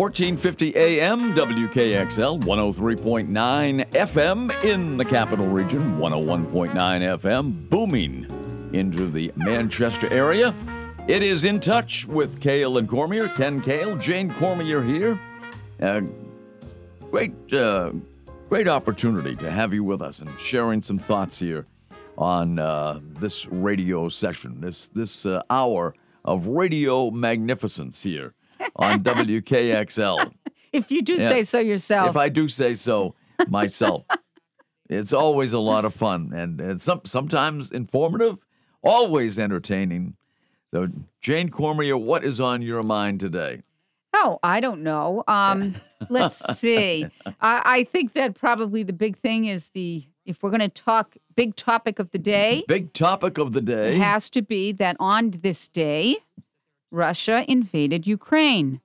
1450 AM, WKXL, 103.9 FM in the capital region, 101.9 FM, booming into the Manchester area. It is in touch with Kale and Cormier. Ken Kale, Jane Cormier here. Uh, great, uh, great opportunity to have you with us and sharing some thoughts here on uh, this radio session, this this uh, hour of radio magnificence here on WKXL. If you do Yeah. say so yourself. If I do say so myself, it's always a lot of fun and, and some, sometimes informative, always entertaining. So, Jane Cormier, what is on your mind today? oh, I don't know. Um, let's see. I, I think that probably the big thing is the if we're going to talk big topic of the day, Big topic of the day. it has to be that on this day, Russia invaded Ukraine.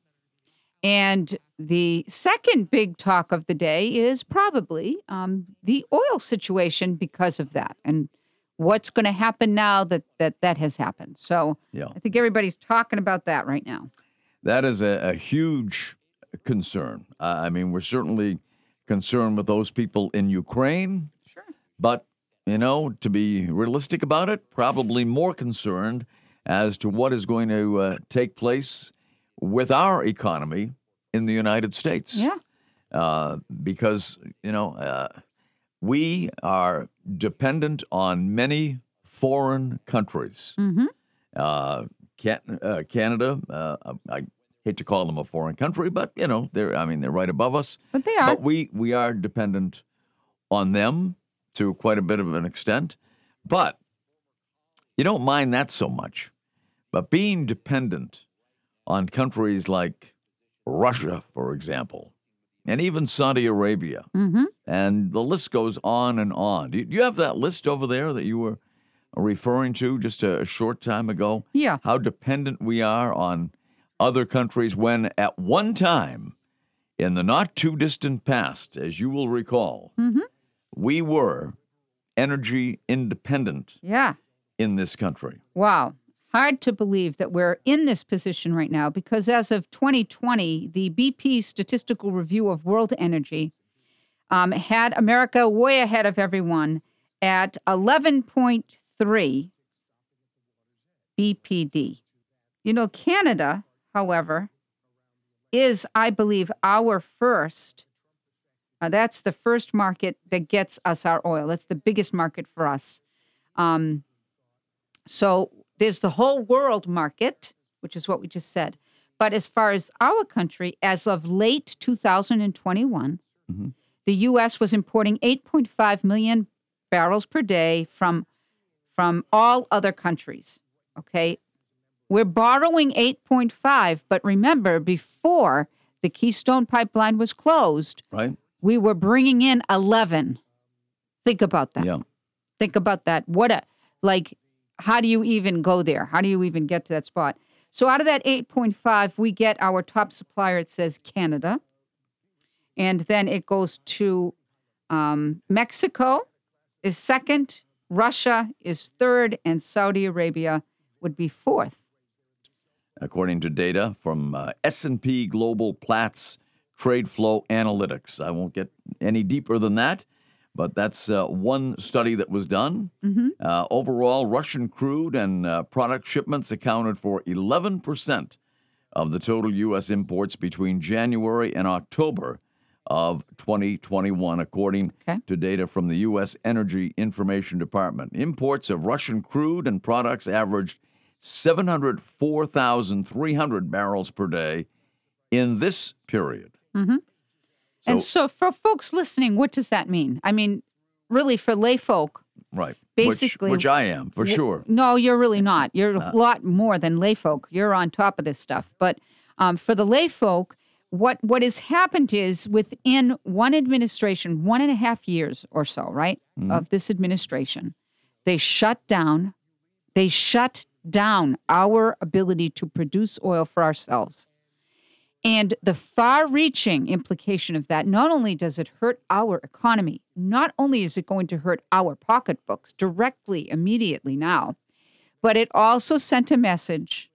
And the second big talk of the day is probably um, the oil situation because of that and what's going to happen now that, that that has happened. So Yeah. I think everybody's talking about that right now. That is a, a huge concern. Uh, I mean, we're certainly concerned with those people in Ukraine, Sure. but, you know, to be realistic about it, probably more concerned as to what is going to uh, take place with our economy in the United States. Yeah. Uh, because, you know, uh, we are dependent on many foreign countries. Mm-hmm. Uh, Can- uh, Canada, uh, I hate to call them a foreign country, but you know, they're I mean they're right above us. But they are. But we we are dependent on them to quite a bit of an extent. But you don't mind that so much. But being dependent on countries like Russia, for example, and even Saudi Arabia, Mm-hmm. and the list goes on and on. Do you, have that list over there that you were referring to just a, short time ago? Yeah. How dependent we are on other countries when at one time in the not too distant past, as you will recall, Mm-hmm. we were energy independent Yeah. in this country. Wow. Hard to believe that we're in this position right now because as of 2020, the BP Statistical Review of World Energy um, had America way ahead of everyone at 11.3 BPD. You know, Canada, however, is, I believe, our first. Uh, that's the first market that gets us our oil. That's the biggest market for us. Um, so there's the whole world market, which is what we just said. But as far as our country, as of late 2021, mm-hmm. the U.S. was importing 8.5 million barrels per day from from all other countries. Okay, we're borrowing 8.5, but remember, before the Keystone Pipeline was closed, Right? we were bringing in 11. Think about that. Yeah. Think about that. What a like how do you even go there? How do you even get to that spot? So out of that 8.5, we get our top supplier it says Canada. And then it goes to um, Mexico is second, Russia is third, and Saudi Arabia would be fourth. according to data from uh, S&P Global Platts Trade Flow Analytics. I won't get any deeper than that, but that's uh, one study that was done. Uh, overall, Russian crude and uh, product shipments accounted for 11% of the total U.S. imports between January and October of 2021, according Okay. to data from the U.S. Energy Information Department. Imports of Russian crude and products averaged 704,300 barrels per day in this period. And so for folks listening, what does that mean? I mean, really for lay folk, Right. Basically- which, which I am for sure. No, you're really not. You're a lot more than layfolk. You're on top of this stuff. But um, for the layfolk, what what has happened is within one administration, one and a half years or so, right, of this administration, they shut down. They shut down our ability to produce oil for ourselves. And the far reaching implication of that not only does it hurt our economy, not only is it going to hurt our pocketbooks directly, immediately now, but it also sent a message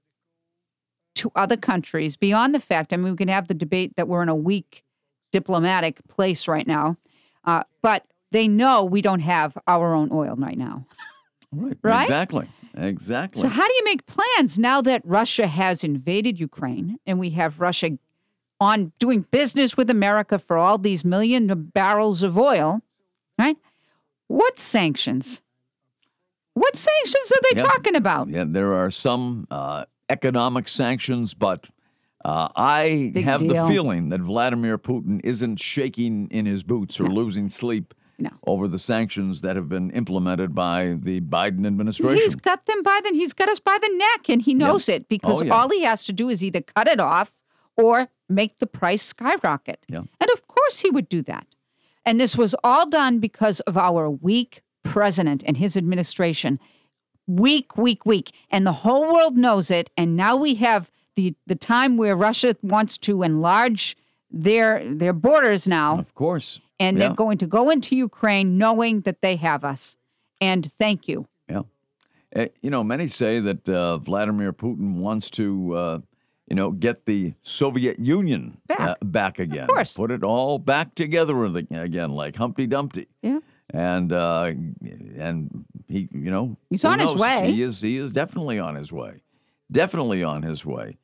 to other countries beyond the fact. I mean, we can have the debate that we're in a weak diplomatic place right now, uh, but they know we don't have our own oil right now. Right. Right? Exactly. Exactly. So, how do you make plans now that Russia has invaded Ukraine and we have Russia on doing business with America for all these million barrels of oil, right? What sanctions? What sanctions are they Yeah. talking about? Yeah, there are some uh, economic sanctions, but uh, I Big have the feeling that Vladimir Putin isn't shaking in his boots or losing sleep No. over the sanctions that have been implemented by the Biden administration. He's got them by the he's got us by the neck and he knows it because Oh, yeah. all he has to do is either cut it off or make the price skyrocket. Yeah. And of course he would do that. And this was all done because of our weak president and his administration. Weak, weak, weak. And the whole world knows it. And now we have the the time where Russia wants to enlarge their their borders now of course. And yeah. they're going to go into Ukraine knowing that they have us. And thank you. Yeah. Uh, you know, many say that uh, Vladimir Putin wants to, uh, you know, get the Soviet Union Back. Uh, back again. course. Put it all back together again, like Humpty Dumpty. Yeah. And uh, and he, you know, He's on his way. He is. He is definitely on his way. Definitely on his way.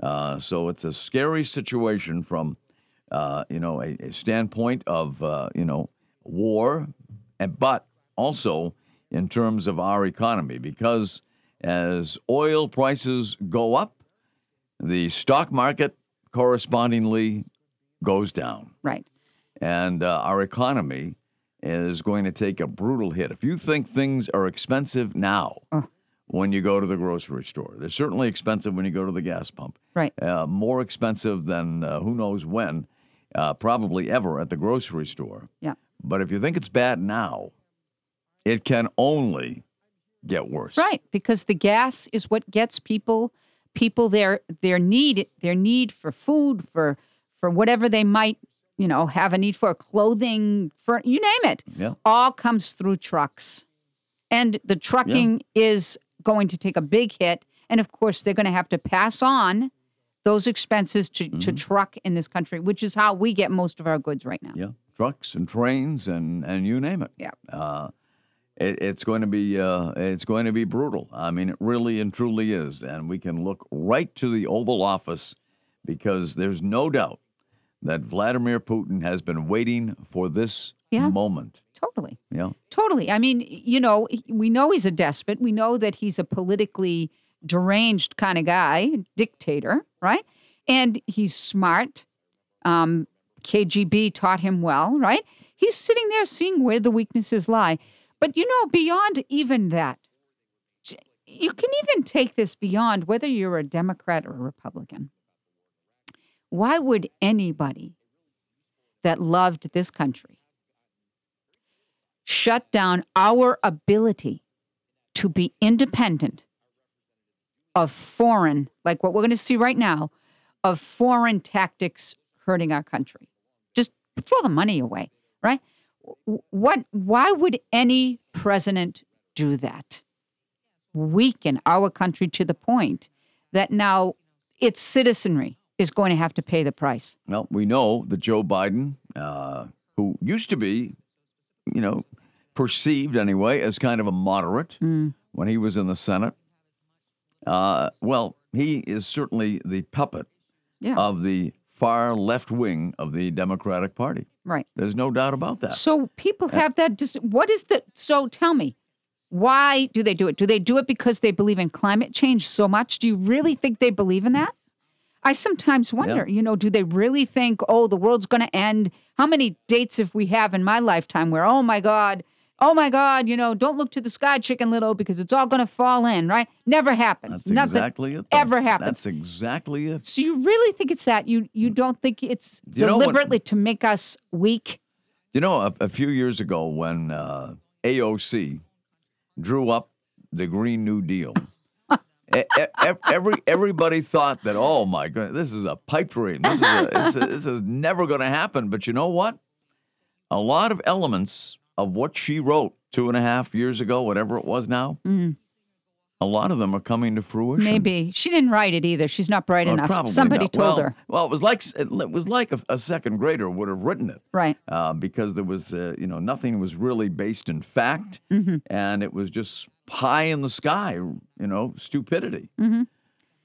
Uh, so it's a scary situation from, uh, you know, a, a standpoint of, uh, you know, war, and but also in terms of our economy, because as oil prices go up, the stock market correspondingly goes down Right. and uh, our economy is going to take a brutal hit. If you think things are expensive now when you go to the grocery store, they're certainly expensive when you go to the gas pump. Right. Uh, more expensive than uh, who knows when, uh, probably ever at the grocery store. Yeah. But if you think it's bad now, it can only get worse. Right, because the gas is what gets people people their their need their need for food for for whatever they might you know have a need for clothing for you name it Yeah. all comes through trucks and the trucking is going to take a big hit and of course they're going to have to pass on those expenses to, Mm-hmm. to truck in this country which is how we get most of our goods right now Yeah. Trucks and trains and, and you name it. yeah uh, it, it's going to be uh, it's going to be brutal. I mean, it really and truly is, and we can look right to the Oval Office because there's no doubt that Vladimir Putin has been waiting for this Yeah. moment. totally Yeah, Totally. I mean, you know, we know he's a despot. We know that he's a politically deranged kind of guy, dictator, right? And he's smart. Um, KGB taught him well, right? He's sitting there seeing where the weaknesses lie. But you know, beyond even that, you can even take this beyond whether you're a Democrat or a Republican. Why would anybody that loved this country shut down our ability to be independent of foreign, like what we're going to see right now, of foreign tactics hurting our country. Just throw the money away, right? What? Why would any president do that? Weaken our country to the point that now its citizenry is going to have to pay the price. well, we know that Joe Biden, uh, who used to be, you know, perceived anyway as kind of a moderate when he was in the Senate. Uh, well, he is certainly the puppet Yeah, of the far left wing of the Democratic Party. right. There's no doubt about that. So people have that. Dis- what is the? So tell me, why do they do it? Do they do it because they believe in climate change so much? Do you really think they believe in that? I sometimes wonder. You know, do they really think, oh, the world's going to end? How many dates have we have in my lifetime where, oh my God, oh my God, you know, don't look to the sky, Chicken Little, because it's all going to fall in, right? Never happens. That's Nothing exactly it. though. ever happens. That's exactly it. so you really think it's that? You you don't think it's You know what- deliberately to make us weak? You know, a, a few years ago when uh, AOC drew up the Green New Deal, ev- every everybody thought that, oh my God, this is a pipe dream. This is a, this, is, this is never going to happen. But you know what? A lot of elements of what she wrote two and a half years ago, whatever it was now, a lot of them are coming to fruition. Maybe she didn't write it either. She's not bright Well, enough. Somebody not. told well, her. Well, it was like it was like a, a second grader would have written it. Right. uh, because there was, uh, you know, nothing was really based in fact, Mm-hmm. and it was just high in the sky, you know, stupidity. Mm-hmm.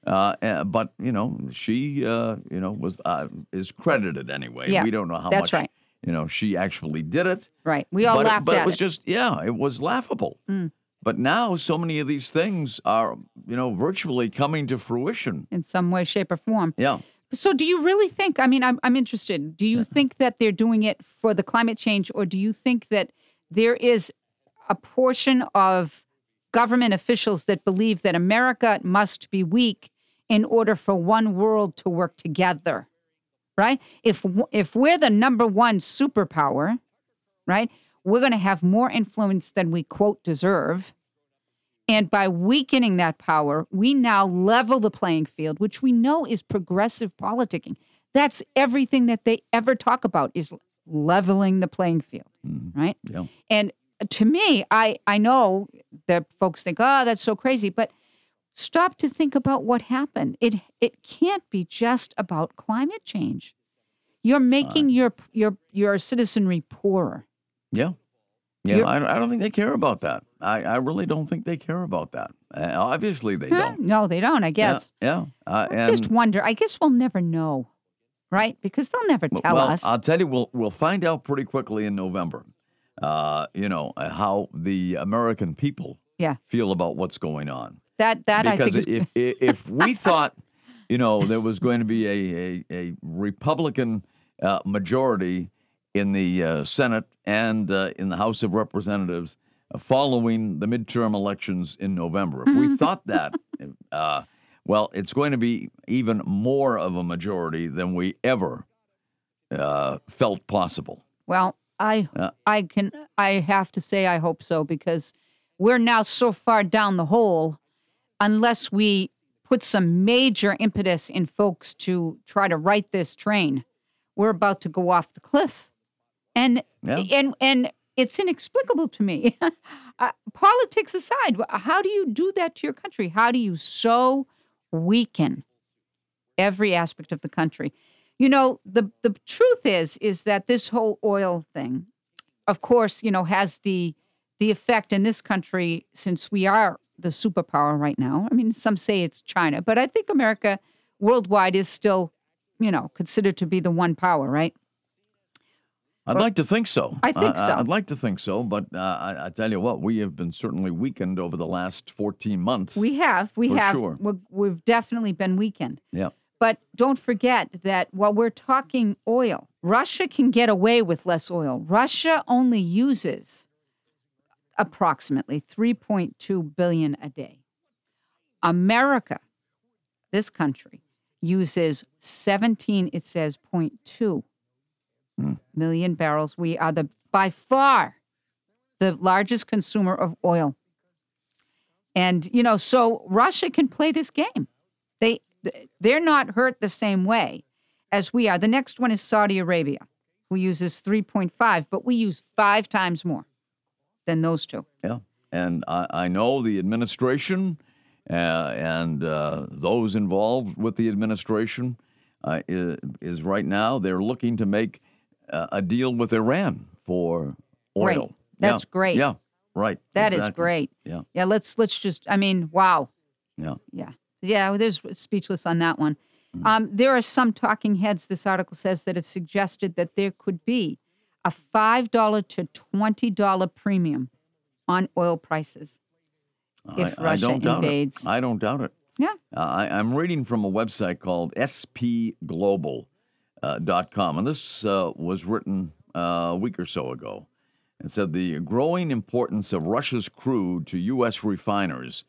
Uh, uh, but you know, she, uh, you know, was uh, is credited anyway. Yeah, we don't know how that's much, right. You know, she actually did it. Right. We all but laughed it, but at it was it. Mm. just, yeah, it was laughable. But now, so many of these things are, you know, virtually coming to fruition. in some way, shape, or form. Yeah. So, do you really think? I mean, I'm, I'm interested. Do you think that they're doing it for the climate change, or do you think that there is a portion of government officials that believe that America must be weak in order for one world to work together? Right? If if we're the number one superpower, right, we're going to have more influence than we quote deserve. And by weakening that power, we now level the playing field, which we know is progressive politicking. That's everything that they ever talk about is leveling the playing field, mm-hmm. right? Yeah. And to me, I, I know that folks think, oh, that's so crazy, but stop to think about what happened. It it can't be just about climate change. You're making your your your citizenry poorer. Yeah. Yeah, You're- I, I don't think they care about that. I, I really don't think they care about that. Uh, obviously, they Huh? don't. No, they don't. I guess. Yeah. yeah. Uh, I just wonder. I guess we'll never know, right? Because they'll never tell well, us. I'll tell you, we'll we'll find out pretty quickly in November. Uh, you know uh, how the American people yeah, feel about what's going on. That that I because think is if, if if we thought, you know, there was going to be a a, a Republican uh, majority in the uh, Senate and uh, in the House of Representatives uh, following the midterm elections in November, if Mm-hmm. we thought that, uh, well, it's going to be even more of a majority than we ever uh, felt possible. Well, I Yeah. I can I have to say I hope so because we're now so far down the hole unless we put some major impetus in folks to try to right this train, we're about to go off the cliff. And Yeah. and and it's inexplicable to me. uh, politics aside, how do you do that to your country? How do you so weaken every aspect of the country? You know, the the truth is is that this whole oil thing, of course, you know, has the the effect in this country since we are the superpower right now. I mean, some say it's China, but I think America worldwide is still, you know, considered to be the one power, right? I'd like to think so. I think so. I'd like to think so, but uh, I, I tell you what, we have been certainly weakened over the last 14 months. We have, we have, sure. we've definitely been weakened. yeah. But don't forget that while we're talking oil, Russia can get away with less oil. Russia only uses approximately 3.2 billion a day. America, this country, uses 17, it says 0.2 hmm. million barrels. We are the by far the largest consumer of oil. And you know, so Russia can play this game. They they're not hurt the same way as we are. The next one is Saudi Arabia, who uses 3.5, but we use 5 times more than those two. Yeah. And I, I know the administration uh, and uh, those involved with the administration uh, is, is right now, they're looking to make uh, a deal with Iran for oil. That's Yeah. great. Yeah. Right. That is exactly. great. Yeah. Yeah, let's let's just I mean, wow. Yeah. Yeah. Yeah, well, there's speechless on that one. Mm. Um, there are some talking heads, this article says, that have suggested that there could be a $5 to $20 premium on oil prices if I, Russia I don't doubt invades. It. I don't doubt it. Yeah. Uh, I, I'm reading from a website called spglobal.com, uh, and this uh, was written uh, a week or so ago. And said the growing importance of Russia's crude to U.S. refiners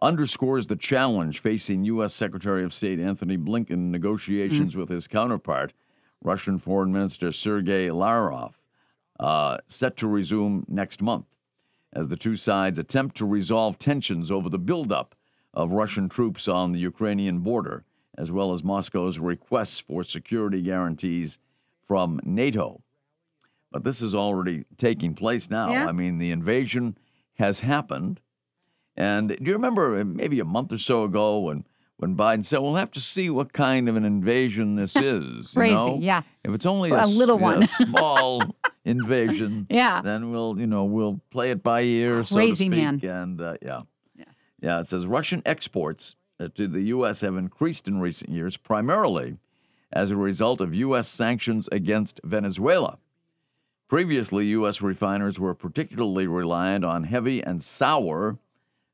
underscores the challenge facing U.S. Secretary of State Antony Blinken in negotiations with his counterpart, Russian Foreign Minister Sergei Lavrov, uh, set to resume next month as the two sides attempt to resolve tensions over the buildup of Russian troops on the Ukrainian border, as well as Moscow's requests for security guarantees from NATO. But this is already taking place now. Yeah. I mean, the invasion has happened, And do you remember uh, maybe a month or so ago when when Biden said, "We'll have to see what kind of an invasion this is." you Crazy, know? yeah. If it's only a little yeah, one. small invasion, Yeah. then we'll you know we'll play it by ear, so to Crazy, speak. man. And uh, yeah. yeah, It says Russian exports uh, to the U.S. have increased in recent years, primarily as a result of U.S. sanctions against Venezuela. Previously, U.S. refiners were particularly reliant on heavy and sour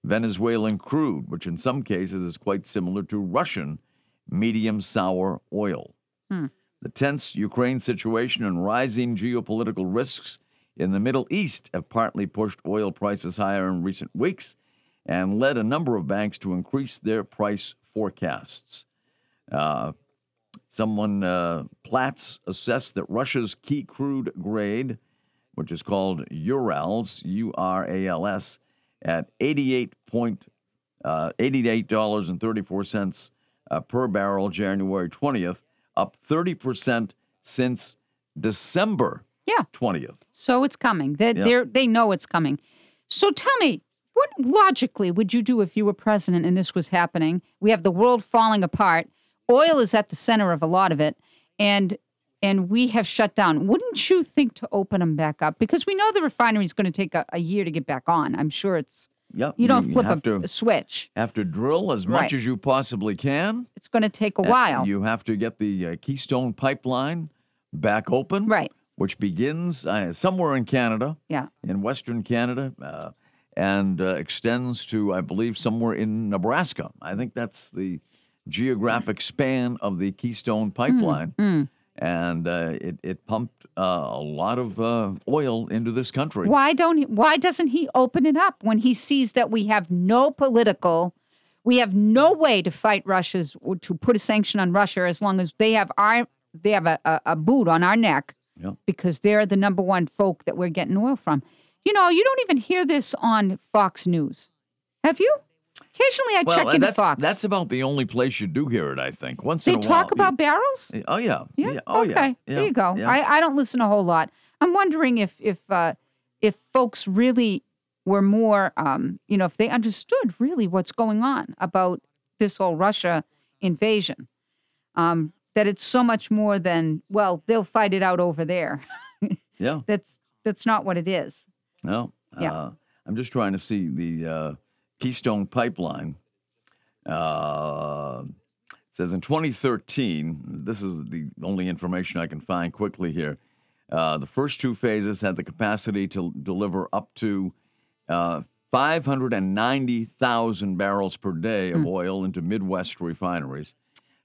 Venezuelan crude, which in some cases is quite similar to Russian medium sour oil. The tense Ukraine situation and rising geopolitical risks in the Middle East have partly pushed oil prices higher in recent weeks and led a number of banks to increase their price forecasts. Uh, someone, uh, Platts, assessed that Russia's key crude grade, which is called Urals, U R A L S, at 88 point, uh, $88.34 uh, per barrel January 20th, up 30% since December Yeah. 20th. So it's coming. They Yeah. they're they know it's coming. So tell me, what logically would you do if you were president and this was happening? We have the world falling apart. Oil is at the center of a lot of it, and and we have shut down. Wouldn't you think to open them back up? Because we know the refinery is going to take a, a year to get back on. I'm sure it's Yep. you don't flip have a, to, switch. have to drill as much Right. as you possibly can. It's going to take a Uh, while. You have to get the uh, Keystone Pipeline back open, Right. Which begins uh, somewhere in Canada, Yeah. in Western Canada, uh, and uh, extends to, I believe, somewhere in Nebraska. I think that's the geographic span of the Keystone Mm, Pipeline, and uh, it it pumped uh, a lot of uh, oil into this country. Why don't he, why doesn't he open it up when he sees that we have no political we have no way to fight Russia's or to put a sanction on Russia as long as they have our they have a, a, a boot on our neck Yeah. because they're the number one folk that we're getting oil from. You know, you don't even hear this on Fox News. Have you? Occasionally I Well, check and into that's Fox. that's about the only place you do hear it. I think once they in a talk while. about barrels? Oh yeah. Yeah. Oh okay. yeah. There you go. Yeah. I, I don't listen a whole lot. I'm wondering if if uh, if folks really were more, um, you know, if they understood really what's going on about this whole Russia invasion. Um, that it's so much more than well, they'll fight it out over there. yeah. that's that's not what it is. No. Yeah. Uh, I'm just trying to see the uh, Keystone Pipeline. Uh, says in 2013, this is the only information I can find quickly here. Uh, the first two phases had the capacity to deliver up to uh, 590,000 barrels per day of oil into Midwest refineries.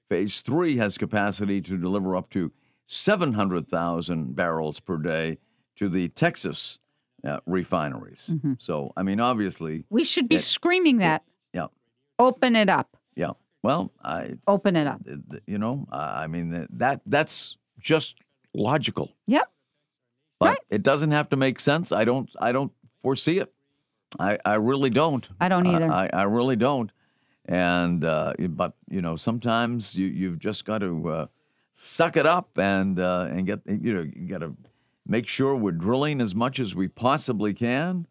Phase three has capacity to deliver up to 700,000 barrels per day to the Texas uh, refineries. So, I mean, obviously, We should be screaming that. yeah, Open it up. yeah. Well, I, Open it up. you know, I I mean, that that's just logical, Yep. but Right. it doesn't have to make sense. I don't, I don't foresee it. I, I really don't. I don't either. I, I really don't. And uh, but you know, sometimes you you've just got to uh, suck it up and uh, and get you know you got to make sure we're drilling as much as we possibly can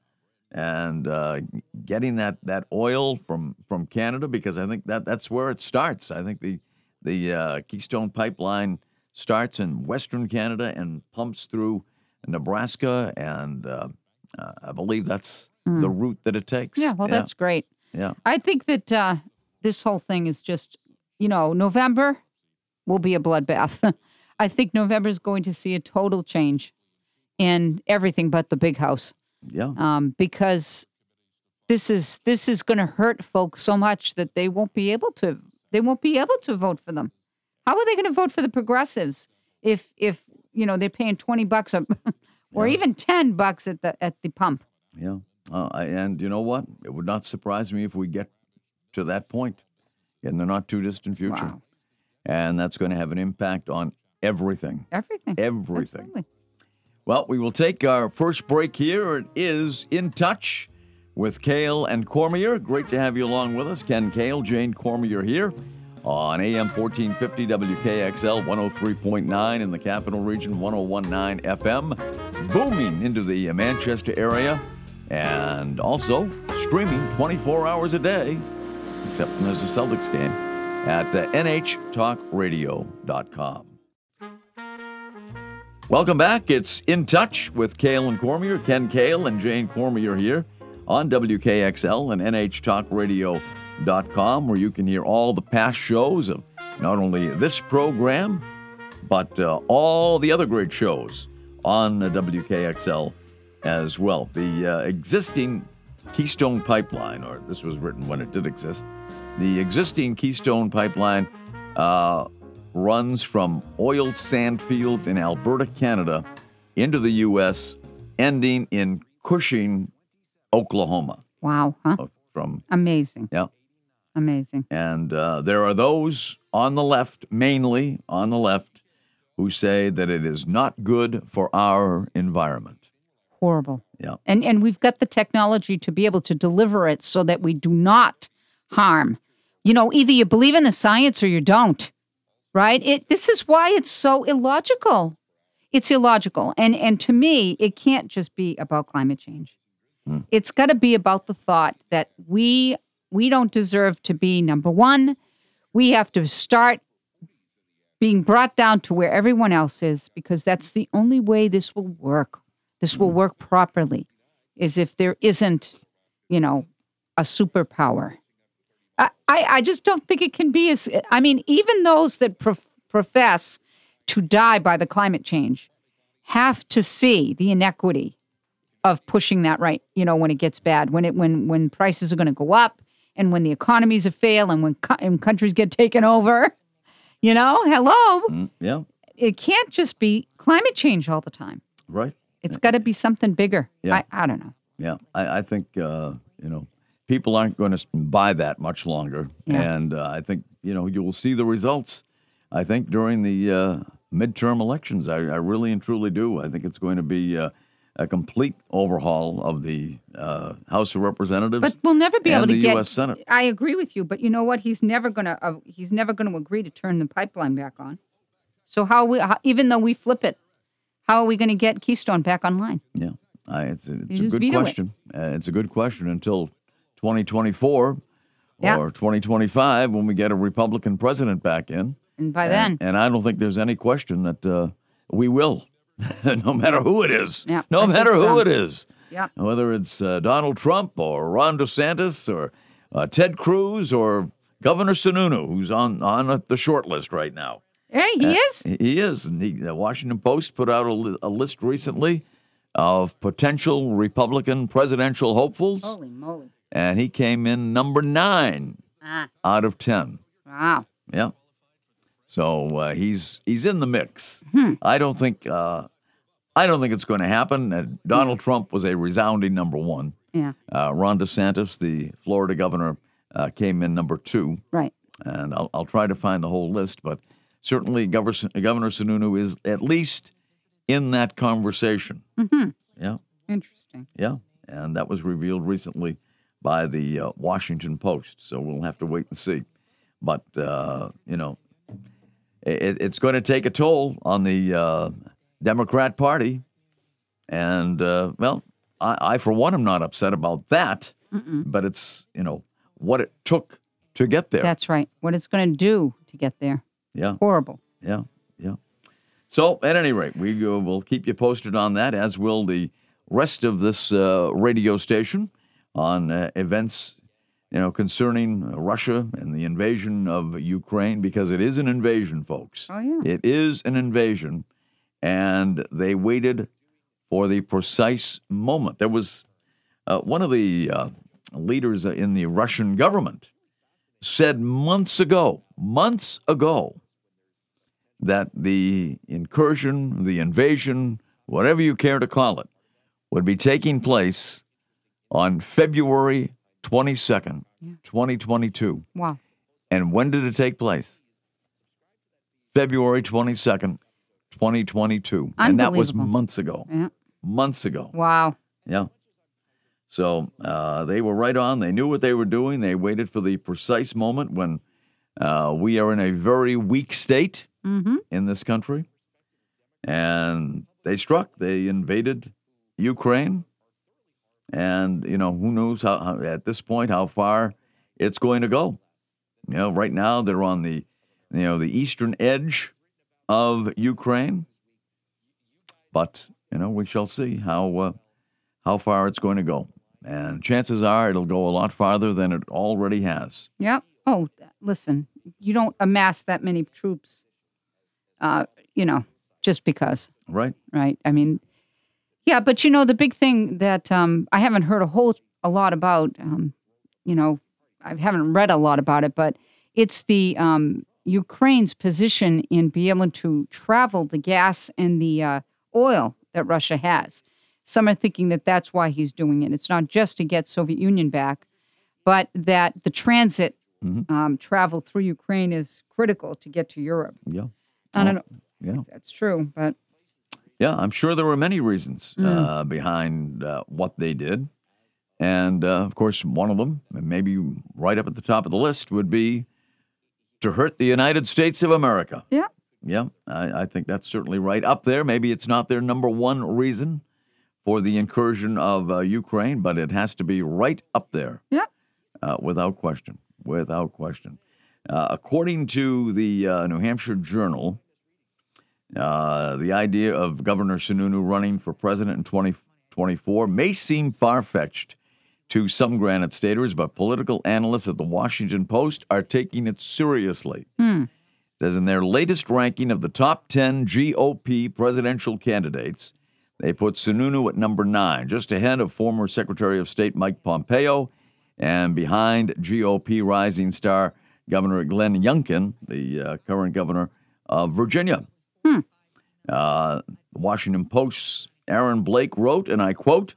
and uh, getting that, that oil from, from Canada because I think that that's where it starts. I think the the uh, Keystone Pipeline starts in Western Canada and pumps through Nebraska, and uh, uh, I believe that's the route that it takes. Yeah, well, that's great. yeah. I think that uh, this whole thing is just, you know, November will be a bloodbath. I think November is going to see a total change in everything but the big house yeah. um, because this is this is going to hurt folks so much that they won't be able to they won't be able to vote for them. How are they going to vote for the progressives if if you know they're paying twenty bucks a, or even ten bucks at the at the pump? Yeah. Uh, and you know what? It would not surprise me if we get to that point in the not too distant future. Wow. And that's going to have an impact on everything. Everything. Everything. Absolutely. Well, we will take our first break here. It is In Touch with Kale and Cormier. Great to have you along with us. Ken Kale, Jane Cormier here on AM 1450 WKXL 103.9 in the capital region, 1019 FM, booming into the Manchester area, and also streaming 24 hours a day, except when there's a Celtics game, at uh, nhtalkradio.com. Welcome back. It's In Touch with Kale and Cormier. Ken Kale and Jane Cormier here on WKXL and NHTalkRadio.com, where you can hear all the past shows of not only this program, but uh, all the other great shows on WKXL as well. The uh, existing Keystone Pipeline, or this was written when it did exist, the existing Keystone Pipeline uh, runs from oil sand fields in Alberta, Canada, into the U.S., ending in Cushing, Oklahoma. Wow, huh? Uh, From Amazing. yeah, Amazing. and uh, there are those on the left, mainly on the left, who say that it is not good for our environment. Horrible. Yeah. And and we've got the technology to be able to deliver it so that we do not harm. You know, either you believe in the science or you don't. Right? It this is why it's so illogical. It's illogical. And and to me, it can't just be about climate change. Hmm. It's got to be about the thought that we we don't deserve to be number 1. We have to start being brought down to where everyone else is because that's the only way this will work. This will hmm. work properly is if there isn't, you know, a superpower. I, I, just don't think it can be as, I mean, even those that prof- profess to die by the climate change have to see the inequity of pushing that right, you know, when it gets bad, when it when when prices are going to go up and when the economies are fail and when, co- and countries get taken over. You know, hello. Mm, yeah, It can't just be climate change all the time. right. It's got to be something bigger. Yeah. I, I don't know. Yeah, I, I think uh, you know people aren't going to buy that much longer, Yeah. and uh, I think you know you will see the results. I think during the uh, midterm elections, I, I really and truly do. I think it's going to be uh, a complete overhaul of the uh, House of Representatives. But we'll never be able to the get. U.S. Senate. I agree with you, but you know what? He's never gonna. Uh, he's never gonna agree to turn the pipeline back on. So how we, how, even though we flip it, how are we going to get Keystone back online? Yeah, I, it's a, it's a good veto it. question. Uh, it's a good question until 2024 Yeah. or 2025 when we get a Republican president back in. And by then, And, and I don't think there's any question that uh, we will, no matter who it is. Yeah, no I matter who it is. yeah, Whether it's uh, Donald Trump or Ron DeSantis or uh, Ted Cruz or Governor Sununu, who's on, on the short list right now. hey, he is. He he is. And the the Washington Post put out a, li- a list recently of potential Republican presidential hopefuls, Holy moly! And he came in number nine Ah, out of 10. wow. Yeah. So uh, he's he's in the mix. Hmm. I don't think uh, I don't think it's going to happen. Uh, Donald Trump was a resounding number one. Yeah, Uh, Ron DeSantis, the Florida governor, uh, came in number two. right. and I'll, I'll try to find the whole list, but certainly Governor, Governor Sununu is at least in that conversation. Mm-hmm. Yeah, Interesting. yeah, and that was revealed recently by the uh, Washington Post. So we'll have to wait and see. But uh, you know, it, it's going to take a toll on the uh, Democrat Party, and uh, well, I, I for one am not upset about that. But it's you know what it took to get there. That's right. What it's going to do to get there. yeah. Horrible. Yeah, yeah. So, at any rate, we uh, will keep you posted on that, as will the rest of this uh, radio station on uh, events, you know, concerning Russia and the invasion of Ukraine, because it is an invasion, folks. Oh, yeah. It is an invasion, and they waited for the precise moment. There was uh, one of the uh, leaders in the Russian government said months ago, months ago, that the incursion, the invasion, whatever you care to call it, would be taking place on February 22nd, 2022. Wow. And when did it take place? February 22nd, 2022. And that was months ago. Yeah. Months ago. Wow. Yeah. So uh, they were right on. They knew what they were doing. They waited for the precise moment when uh, we are in a very weak state Mm-hmm. in this country. And they struck, they invaded Ukraine. And, you know, who knows how, how, at this point how far it's going to go. You know, right now they're on the, you know, the eastern edge of Ukraine. But, you know, we shall see how, uh, how far it's going to go. And chances are it'll go a lot farther than it already has. Yep. Oh, listen, you don't amass that many troops, uh, you know, just because, Right? right? I mean, yeah, but you know, the big thing that um, I haven't heard a whole a lot about, um, you know, I haven't read a lot about it, but it's the um, Ukraine's position in being able to travel the gas and the uh, oil that Russia has. Some are thinking that that's why he's doing it. It's not just to get Soviet Union back, but that the transit um, travel through Ukraine is critical to get to Europe. Yeah. I don't know Yeah. if that's true, but Yeah, I'm sure there were many reasons uh, behind uh, what they did. And uh, of course, one of them, and maybe right up at the top of the list, would be to hurt the United States of America. yeah, Yeah, I, I think that's certainly right up there. Maybe it's not their number one reason for the incursion of uh, Ukraine, but it has to be right up there yeah. uh, without question. Without question. Uh, according to the uh, New Hampshire Journal, uh, the idea of Governor Sununu running for president in 2024 may seem far fetched to some Granite Staters, but political analysts at the Washington Post are taking it seriously. it Says in their latest ranking of the top 10 GOP presidential candidates, they put Sununu at number nine, just ahead of former Secretary of State Mike Pompeo and behind GOP rising star Governor Glenn Youngkin, the uh, current governor of Virginia. Uh, the Washington Post's Aaron Blake wrote, and I quote,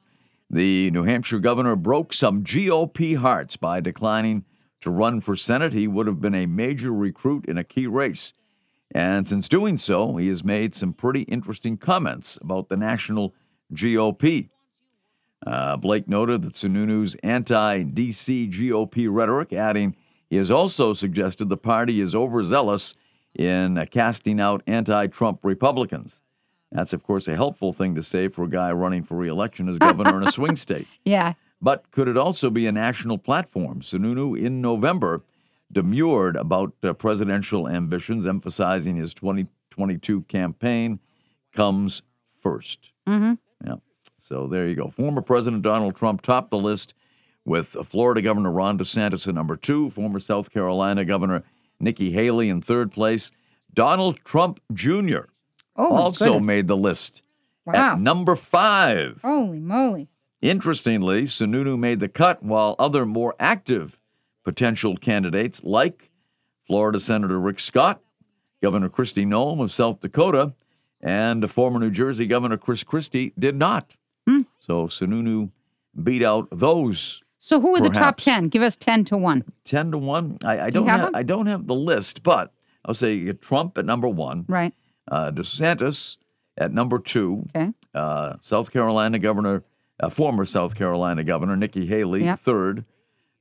the New Hampshire governor broke some GOP hearts by declining to run for Senate. He would have been a major recruit in a key race. And since doing so, he has made some pretty interesting comments about the national GOP. Uh, Blake noted that Sununu's anti DC GOP rhetoric, adding, he has also suggested the party is overzealous in uh, casting out anti Trump Republicans. That's, of course, a helpful thing to say for a guy running for reelection as governor in a swing state. Yeah. But could it also be a national platform? Sununu in November demurred about uh, presidential ambitions, emphasizing his 2022 campaign comes 1st Mm-hmm. Yeah. So there you go. Former President Donald Trump topped the list with Florida Governor Ron DeSantis at number two, former South Carolina Governor Nikki Haley in third place. Donald Trump Jr. Oh, also made the list Wow. at number five. Holy moly. Interestingly, Sununu made the cut while other more active potential candidates like Florida Senator Rick Scott, Governor Kristi Noem of South Dakota, and former New Jersey Governor Chris Christie did not. Hmm. So Sununu beat out those So who are the top 10? Give us 10 to 1. ten to one. I, I don't have have. I don't have the list, but I'll say you get Trump at number one, Right. uh, DeSantis at number two, Okay. uh, South Carolina Governor, uh, former South Carolina Governor Nikki Haley, Yep. third.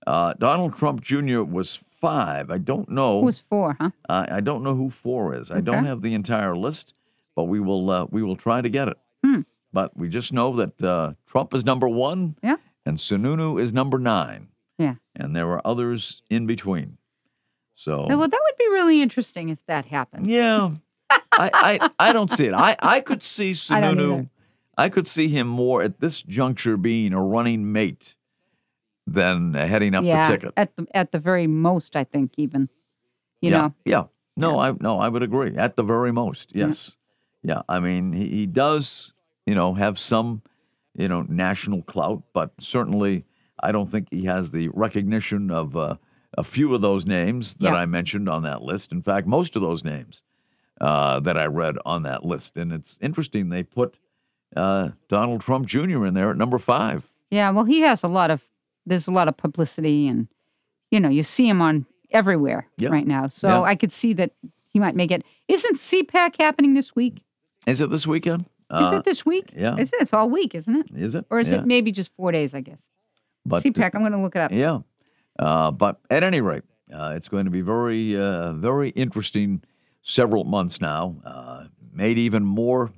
Uh, Donald Trump Jr. was five. I don't know. Who's four, huh? uh, I don't know who four is. I don't have the entire list, but we will. Uh, we will try to get it. Hmm. But we just know that uh, Trump is number one, Yeah. And Sununu is number nine, Yeah. and there were others in between. So oh, Well, that would be really interesting if that happened. yeah, I, I I don't see it. I I could see I Sununu. either. I could see him more at this juncture being a running mate than heading up yeah. the ticket. At the at the very most, I think even. You yeah, know. yeah. No, I no, I would agree. At the very most, yes. Yeah, I mean, he, he does, you know, have some, you know, national clout, but certainly, I don't think he has the recognition of uh, a few of those names that Yeah. I mentioned on that list. In fact, most of those names uh, that I read on that list, and it's interesting they put uh, Donald Trump Jr. in there at number five. Yeah, well, he has a lot of there's a lot of publicity, and you know, you see him on everywhere Yeah. right now. So Yeah. I could see that he might make it. Isn't CPAC happening this week? Is it this weekend? Is Uh, it this week? yeah. Is it? It's all week, isn't it? Is it? Or is Yeah. it maybe just four days? I guess. But CPAC. I'm going to look it up. Yeah. Uh, but at any rate, uh, it's going to be very, uh, very interesting several months now. Uh, made even more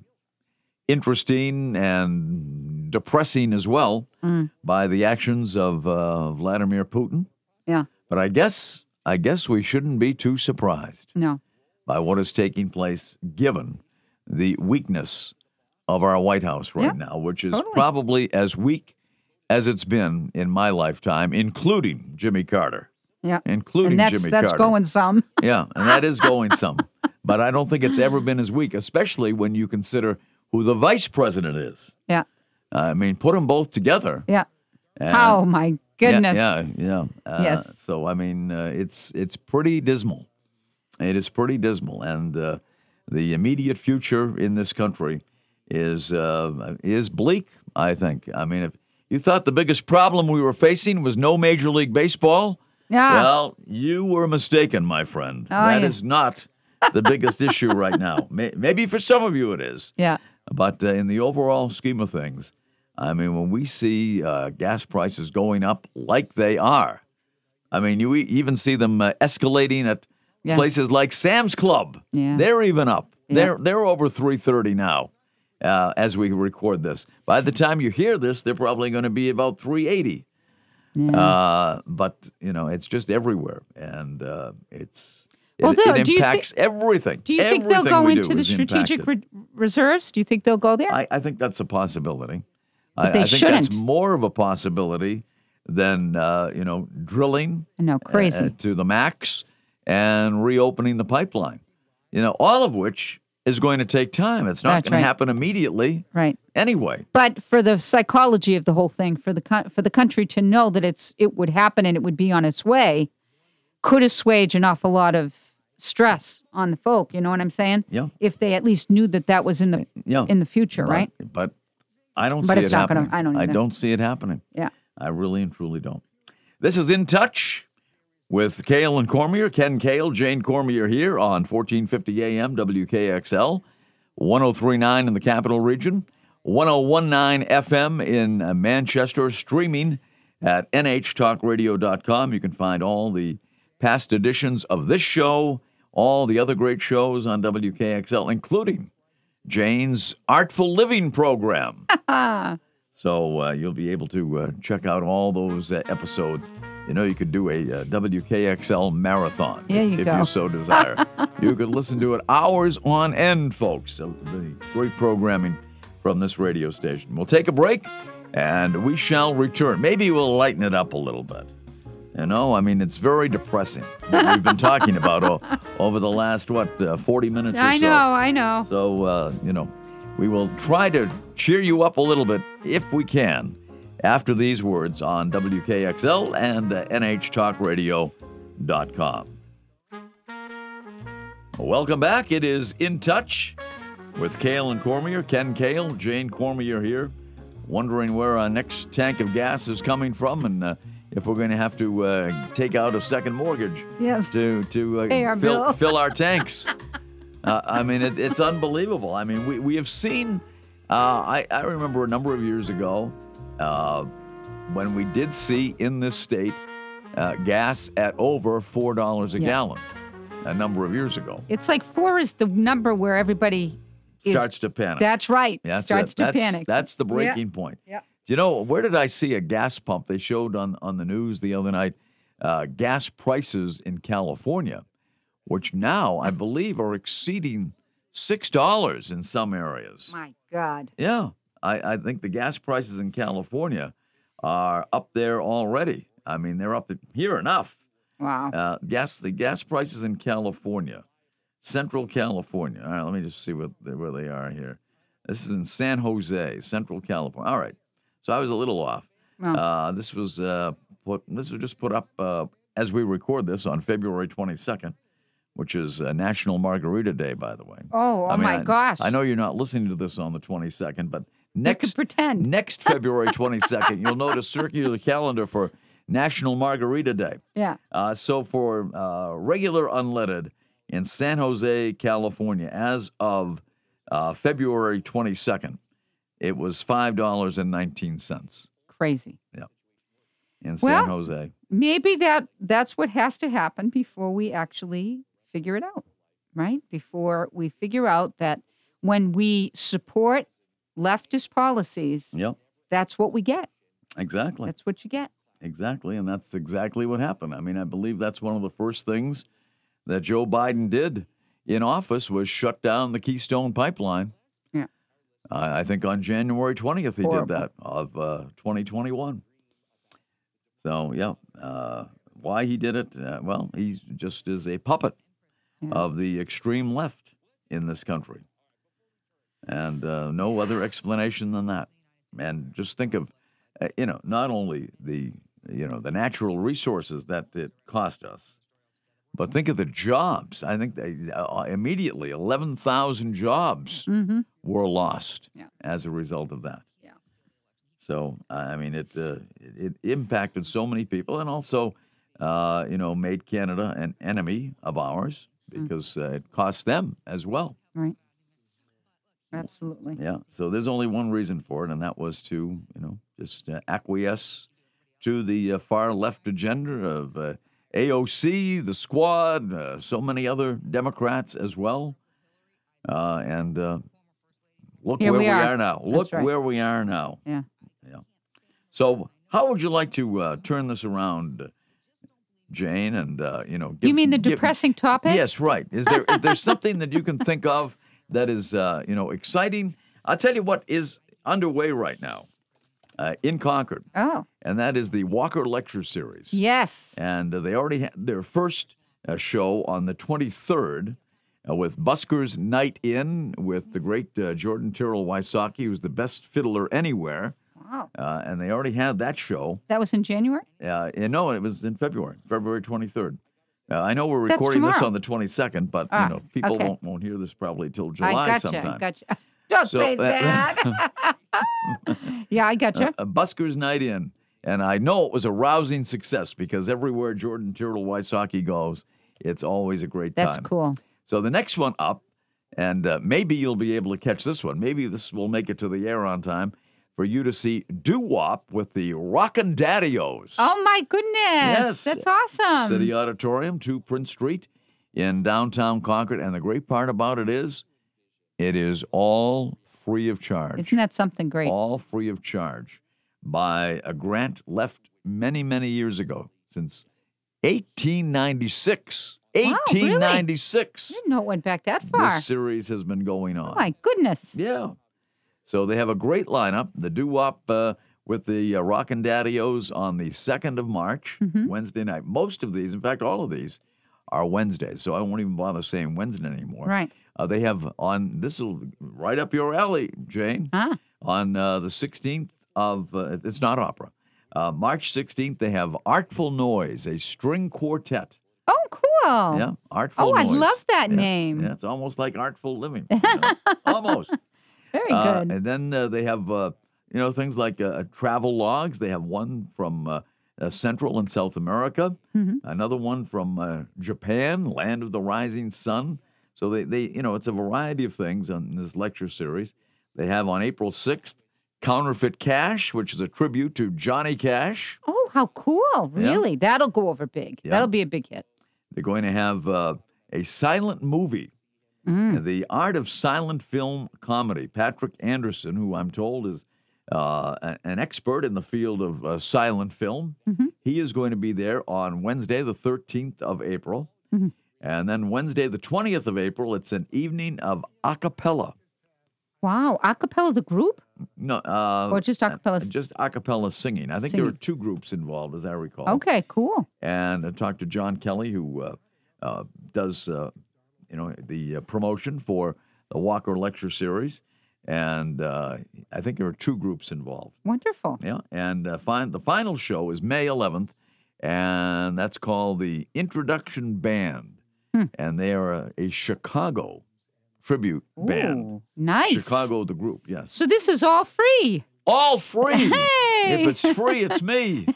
interesting and depressing as well Mm. by the actions of uh, Vladimir Putin. Yeah. But I guess I guess we shouldn't be too surprised No. by what is taking place, given the weakness of our White House right Yeah, now, which is totally. probably as weak as it's been in my lifetime, including Jimmy Carter. Yeah. Including and that's Jimmy that's Carter. going some. Yeah, and that is going some. But I don't think it's ever been as weak, especially when you consider who the vice president is. Yeah. I mean, put them both together. Yeah. and- oh my goodness. Yeah, yeah. yeah. Uh, Yes. So I mean, uh, it's it's pretty dismal. It is pretty dismal, and uh, the immediate future in this country is uh, is bleak. I think. I mean, if you thought the biggest problem we were facing was no Major League Baseball, Yeah. well, you were mistaken, my friend. Oh, That yeah. is not the biggest issue right now. Maybe for some of you it is. yeah. But uh, in the overall scheme of things, I mean, when we see uh, gas prices going up like they are, I mean, you even see them uh, escalating at Yeah. places like Sam's Club. Yeah. They're even up. They're they're over three thirty now, uh, as we record this. By the time you hear this, they're probably going to be about three eighty. Uh, but you know, it's just everywhere, and uh, it's. It, Well, Bill, it do you thi- everything. Do you think they'll go into the strategic re- reserves? Do you think they'll go there? I, I think that's a possibility. I, they I think that's shouldn't. more of a possibility than uh, you know drilling know, crazy. uh, to the max and reopening the pipeline. You know, all of which is going to take time. It's not That's going right. to happen immediately right. anyway. But for the psychology of the whole thing, for the co- for the country to know that it's it would happen and it would be on its way, could assuage an awful lot of stress on the folk. You know what I'm saying? Yeah. If they at least knew that that was in the uh, Yeah. in the future, But- right? But I don't But see it's it not gonna- happening. I don't either. don't see it happening. Yeah. I really and truly don't. This is In Touch with Kale and Cormier. Ken Kale, Jane Cormier here on 1450 AM WKXL, 1039 in the capital region, 1019 FM in Manchester, streaming at nhtalkradio.com. You can find all the past editions of this show, all the other great shows on WKXL, including Jane's Artful Living program. So uh, you'll be able to uh, check out all those uh, episodes. You know, you could do a uh, WKXL marathon There you if go. you so desire. you could listen to it hours on end, folks. So the great programming from this radio station. We'll take a break and we shall return. Maybe we'll lighten it up a little bit. You know, I mean, it's very depressing what we've been talking about o- over the last, what, uh, 40 minutes or I so. know, I know. So, uh, you know, we will try to cheer you up a little bit if we can after these words on WKXL and uh, NHTalkRadio.com. Welcome back. It is In Touch with Kale and Cormier. Ken Kale, Jane Cormier here, wondering where our next tank of gas is coming from and uh, if we're going to have to uh, take out a second mortgage Yes. to, to uh, our fill, fill our tanks. Uh, I mean, it, it's unbelievable. I mean, we, we have seen, uh, I, I remember a number of years ago uh, when we did see in this state uh, gas at over $4 a Yeah. gallon a number of years ago. It's like four is the number where everybody is. Starts to panic. that's right. That's starts it. to that's, panic. That's the Yeah. breaking point. Yeah. Do you know where did I see a gas pump? They showed on on the news the other night uh, gas prices in California, which now I believe are exceeding six dollars in some areas. My God. Yeah, I, I think the gas prices in California are up there already. I mean, they're up here enough. Wow. Uh, gas the gas prices in California, Central California. All right, let me just see what where they are here. This is in San Jose, Central California. All right, so I was a little off. Uh, this was uh, put. This was just put up uh, as we record this on February 22nd, which is uh, National Margarita Day, by the way. Oh, oh I mean, my I- gosh. I know you're not listening to this on the 22nd, but next pretend. next February 22nd, you'll notice circular calendar for National Margarita Day. Yeah. Uh, so for uh, regular unleaded in San Jose, California, as of uh, February 22nd, it was five dollars and nineteen cents Crazy. Yeah. In San Well- Jose. Maybe that that's what has to happen before we actually figure it out, right? Before we figure out that when we support leftist policies, Yep. that's what we get. Exactly. That's what you get. Exactly, and that's exactly what happened. I mean, I believe that's one of the first things that Joe Biden did in office was shut down the Keystone Pipeline. Yeah. Uh, I think on January 20th he Horrible. did that of uh, 2021. So, yeah, uh, why he did it? Uh, well, he just is a puppet of the extreme left in this country. And uh, no other explanation than that. And just think of, uh, you know, not only the, you know, the natural resources that it cost us, but think of the jobs. I think they, uh, immediately 11,000 jobs were lost Yeah. as a result of that. Yeah. So I mean, it uh, it, it impacted so many people, and also, uh, you know, made Canada an enemy of ours because uh, it cost them as well. Right. Absolutely. Yeah. So there's only one reason for it, and that was to you know just uh, acquiesce to the uh, far left agenda of uh, AOC, the Squad, uh, so many other Democrats as well, uh, and uh, look Here where we we are. are, now. That's Look right. where we are now. Yeah. Yeah. So, how would you like to uh, turn this around, Jane? And uh, you know, You mean the give- depressing topic? Yes, right. Is there is there something that you can think of that is uh, you know exciting? I'll tell you what is underway right now uh, in Concord, Oh, and that is the Walker Lecture Series. yes. And uh, they already had their first uh, show on the 23rd uh, with Buskers Night In with the great uh, Jordan Tirrell Wysocki, who's the best fiddler anywhere. Wow. Uh, and they already had that show. That was in January? Uh, and no, it was in February, February 23rd. Uh, I know we're recording this on the 22nd, but Ah, you know people okay. won't, won't hear this probably till July I gotcha. sometime. Gotcha. Don't So, say uh, that. yeah, I gotcha. A Buskers Night In, and I know it was a rousing success because everywhere Jordan Tirrell Wysocki goes, it's always a great time. That's cool. So the next one up, and uh, maybe you'll be able to catch this one. Maybe this will make it to the air on time for you to see Doo Wop with the Rockin' Daddy-O's. Oh my goodness. Yes. That's awesome. City Auditorium, 2 Prince Street in downtown Concord. And the great part about it is it is all free of charge. Isn't that something great? all free of charge by a grant left many, many years ago, since 1896. really? 1896. I didn't know it went back that far. This series has been going oh, on. oh my goodness. Yeah. So they have a great lineup. The doo wop uh, with the uh, Rockin' Daddios on the 2nd of March, Mm-hmm. Wednesday night. Most of these, in fact, all of these are Wednesdays. So I won't even bother saying Wednesday anymore. Right. Uh, they have on, this will right up your alley, Jane. Ah. On uh, the 16th of, uh, it's not opera. Uh, March 16th, they have Artful Noise, a string quartet. Oh, cool. Yeah, Artful Oh, I love that Yes. name. Yeah, it's almost like Artful Living. you know, almost. Very Uh, good. and then uh, they have, uh, you know, things like uh, travel logs. They have one from Central and South America, Mm-hmm. another one from uh, Japan, Land of the Rising Sun. So they, they, you know, it's a variety of things on this lecture series. They have on April 6th, Counterfeit Cash, which is a tribute to Johnny Cash. oh, how cool. Really? That'll go over big. Yeah. That'll be a big hit. They're going to have uh, a silent movie, Mm. the art of silent film comedy. Patrick Anderson, who I'm told is uh, an expert in the field of uh, silent film, Mm-hmm. he is going to be there on Wednesday, the 13th of April. Mm-hmm. And then Wednesday, the 20th of April, it's an evening of a cappella. Wow. a Acapella the group? No, uh, Or just a cappella Just a cappella singing. I think there were two groups involved, as I recall. Okay, cool. and I talked to John Kelly, who uh, uh, does uh, you know the uh, promotion for the Walker Lecture Series, and uh, I think there are two groups involved. Wonderful. Yeah, and uh, fin- the final show is May 11th, and that's called the Introduction Band, Hmm. and they are a, a Chicago tribute band. Nice. Chicago, the group, yes. So this is all free. All free. Hey! If it's free, it's me.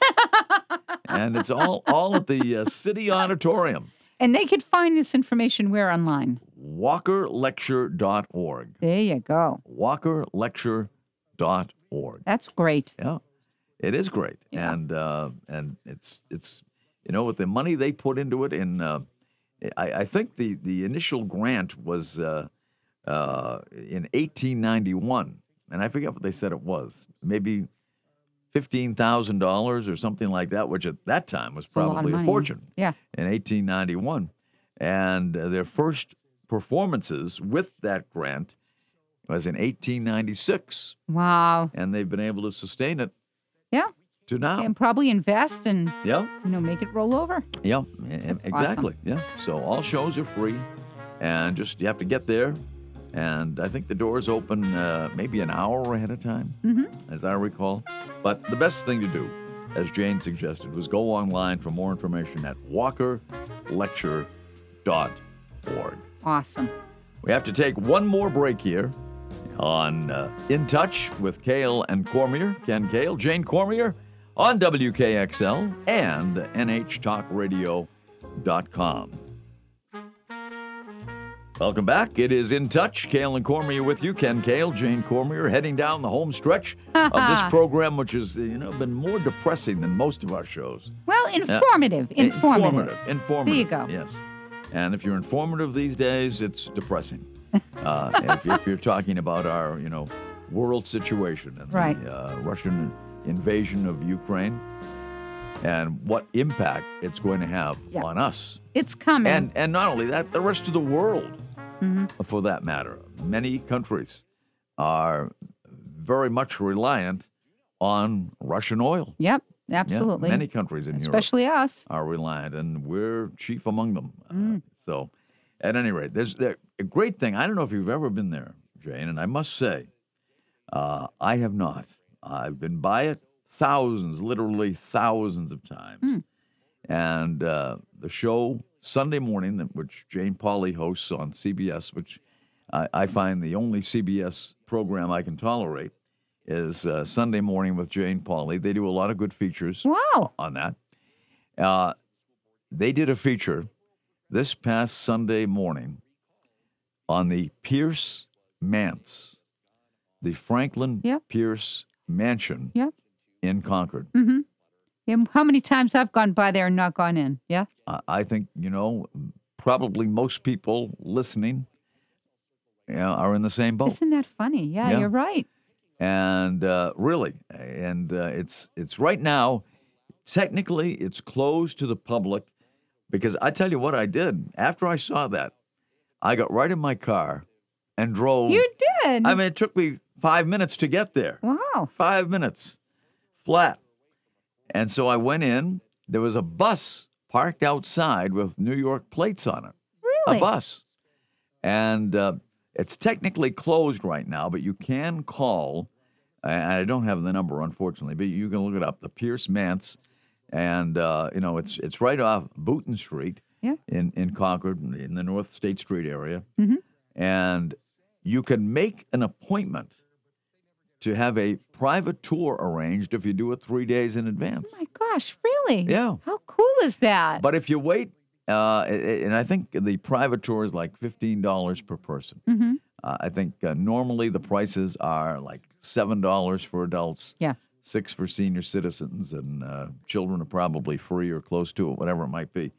and it's all all at the uh, City Auditorium, And they could find this information where online? walkerlecture.org. There you go. walkerlecture.org. That's great. Yeah. It is great. Yeah. And uh, and it's it's you know with the money they put into it in uh, I, I think the the initial grant was uh, uh, in 1891 and I forget what they said it was. Maybe $15,000 or something like that, which at that time was a probably a, money. fortune Yeah. in 1891. And uh, their first performances with that grant was in 1896. Wow. And they've been able to sustain it Yeah. to now. And probably invest and Yeah. you know make it roll over. Yeah, That's exactly. Yeah. So all shows are free, and just you have to get there. And I think the doors open uh, maybe an hour ahead of time, mm-hmm. as I recall. But the best thing to do, as Jane suggested, was go online for more information at walkerlecture.org. Awesome. We have to take one more break here on uh, In Touch with Kale and Cormier, Ken Kale, Jane Cormier on WKXL and NHTalkRadio.com. Welcome back. It is In Touch. Kale and Cormier with you. Ken Kale, Jane Cormier, heading down the home stretch of this program, which has you know been more depressing than most of our shows. Well, informative. Informative. Informative. Informative. There you go. Yes. And if you're informative these days, it's depressing. Uh, if, if you're talking about our, you know, world situation and Right. the uh, Russian invasion of Ukraine and what impact it's going to have Yeah. on us. It's coming. And, and not only that, the rest of the world, Mm-hmm. for that matter. Many countries are very much reliant on Russian oil. yep. Yeah, Absolutely. many countries in Europe Especially us. are reliant, and we're chief among them. Uh, Mm. so, at any rate, there's there, a great thing. I don't know if you've ever been there, Jane, and I must say, uh, I have not. I've been by it thousands, literally thousands of times. Hmm. And uh, the show Sunday morning, which Jane Pauley hosts on CBS, which I, I find the only CBS program I can tolerate, is uh, Sunday morning with Jane Pauley. They do a lot of good features Wow. on that. Uh, they did a feature this past Sunday morning on the Pierce Manse, the Franklin Yep. Pierce Mansion Yep. in Concord. Yeah, how many times I've gone by there and not gone in? Yeah. I think, you know, probably most people listening you know, are in the same boat. Isn't that funny? Yeah, Yeah. you're right. and uh, really, and uh, it's it's right now. Technically, it's closed to the public because I tell you what I did after I saw that, I got right in my car and drove. You did. I mean, it took me five minutes to get there. wow. Five minutes, flat. And so I went in. There was a bus parked outside with New York plates on it Really? a bus. And uh, it's technically closed right now, but you can call. And I don't have the number, unfortunately, but you can look it up. The Pierce Manse, and uh, you know it's it's right off Bouton Street Yeah. in in Concord, in the North State Street area, Mm-hmm. and you can make an appointment to have a private tour arranged if you do it three days in advance. Oh my gosh, really? Yeah. How cool is that? But if you wait, uh, and I think the private tour is like fifteen dollars per person. mm-hmm. Uh, I think uh, normally the prices are like seven dollars for adults, Yeah. six for senior citizens, and uh, children are probably free or close to it, whatever it might be.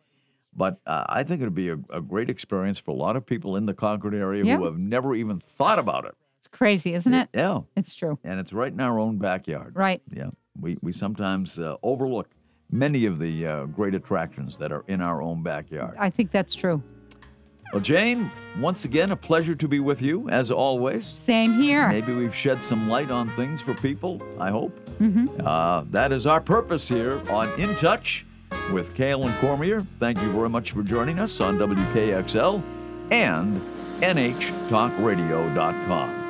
But uh, I think it'd be a, a great experience for a lot of people in the Concord area Yeah. who have never even thought about it. It's crazy, isn't it? Yeah, It's true. and it's right in our own backyard. Right. Yeah, we, we sometimes uh, overlook many of the uh, great attractions that are in our own backyard. I think that's true. Well, Jane, once again, a pleasure to be with you, as always. Same here. Maybe we've shed some light on things for people, I hope. Uh, that is our purpose here on In Touch with Kale and Cormier. Thank you very much for joining us on WKXL and NHTalkRadio.com.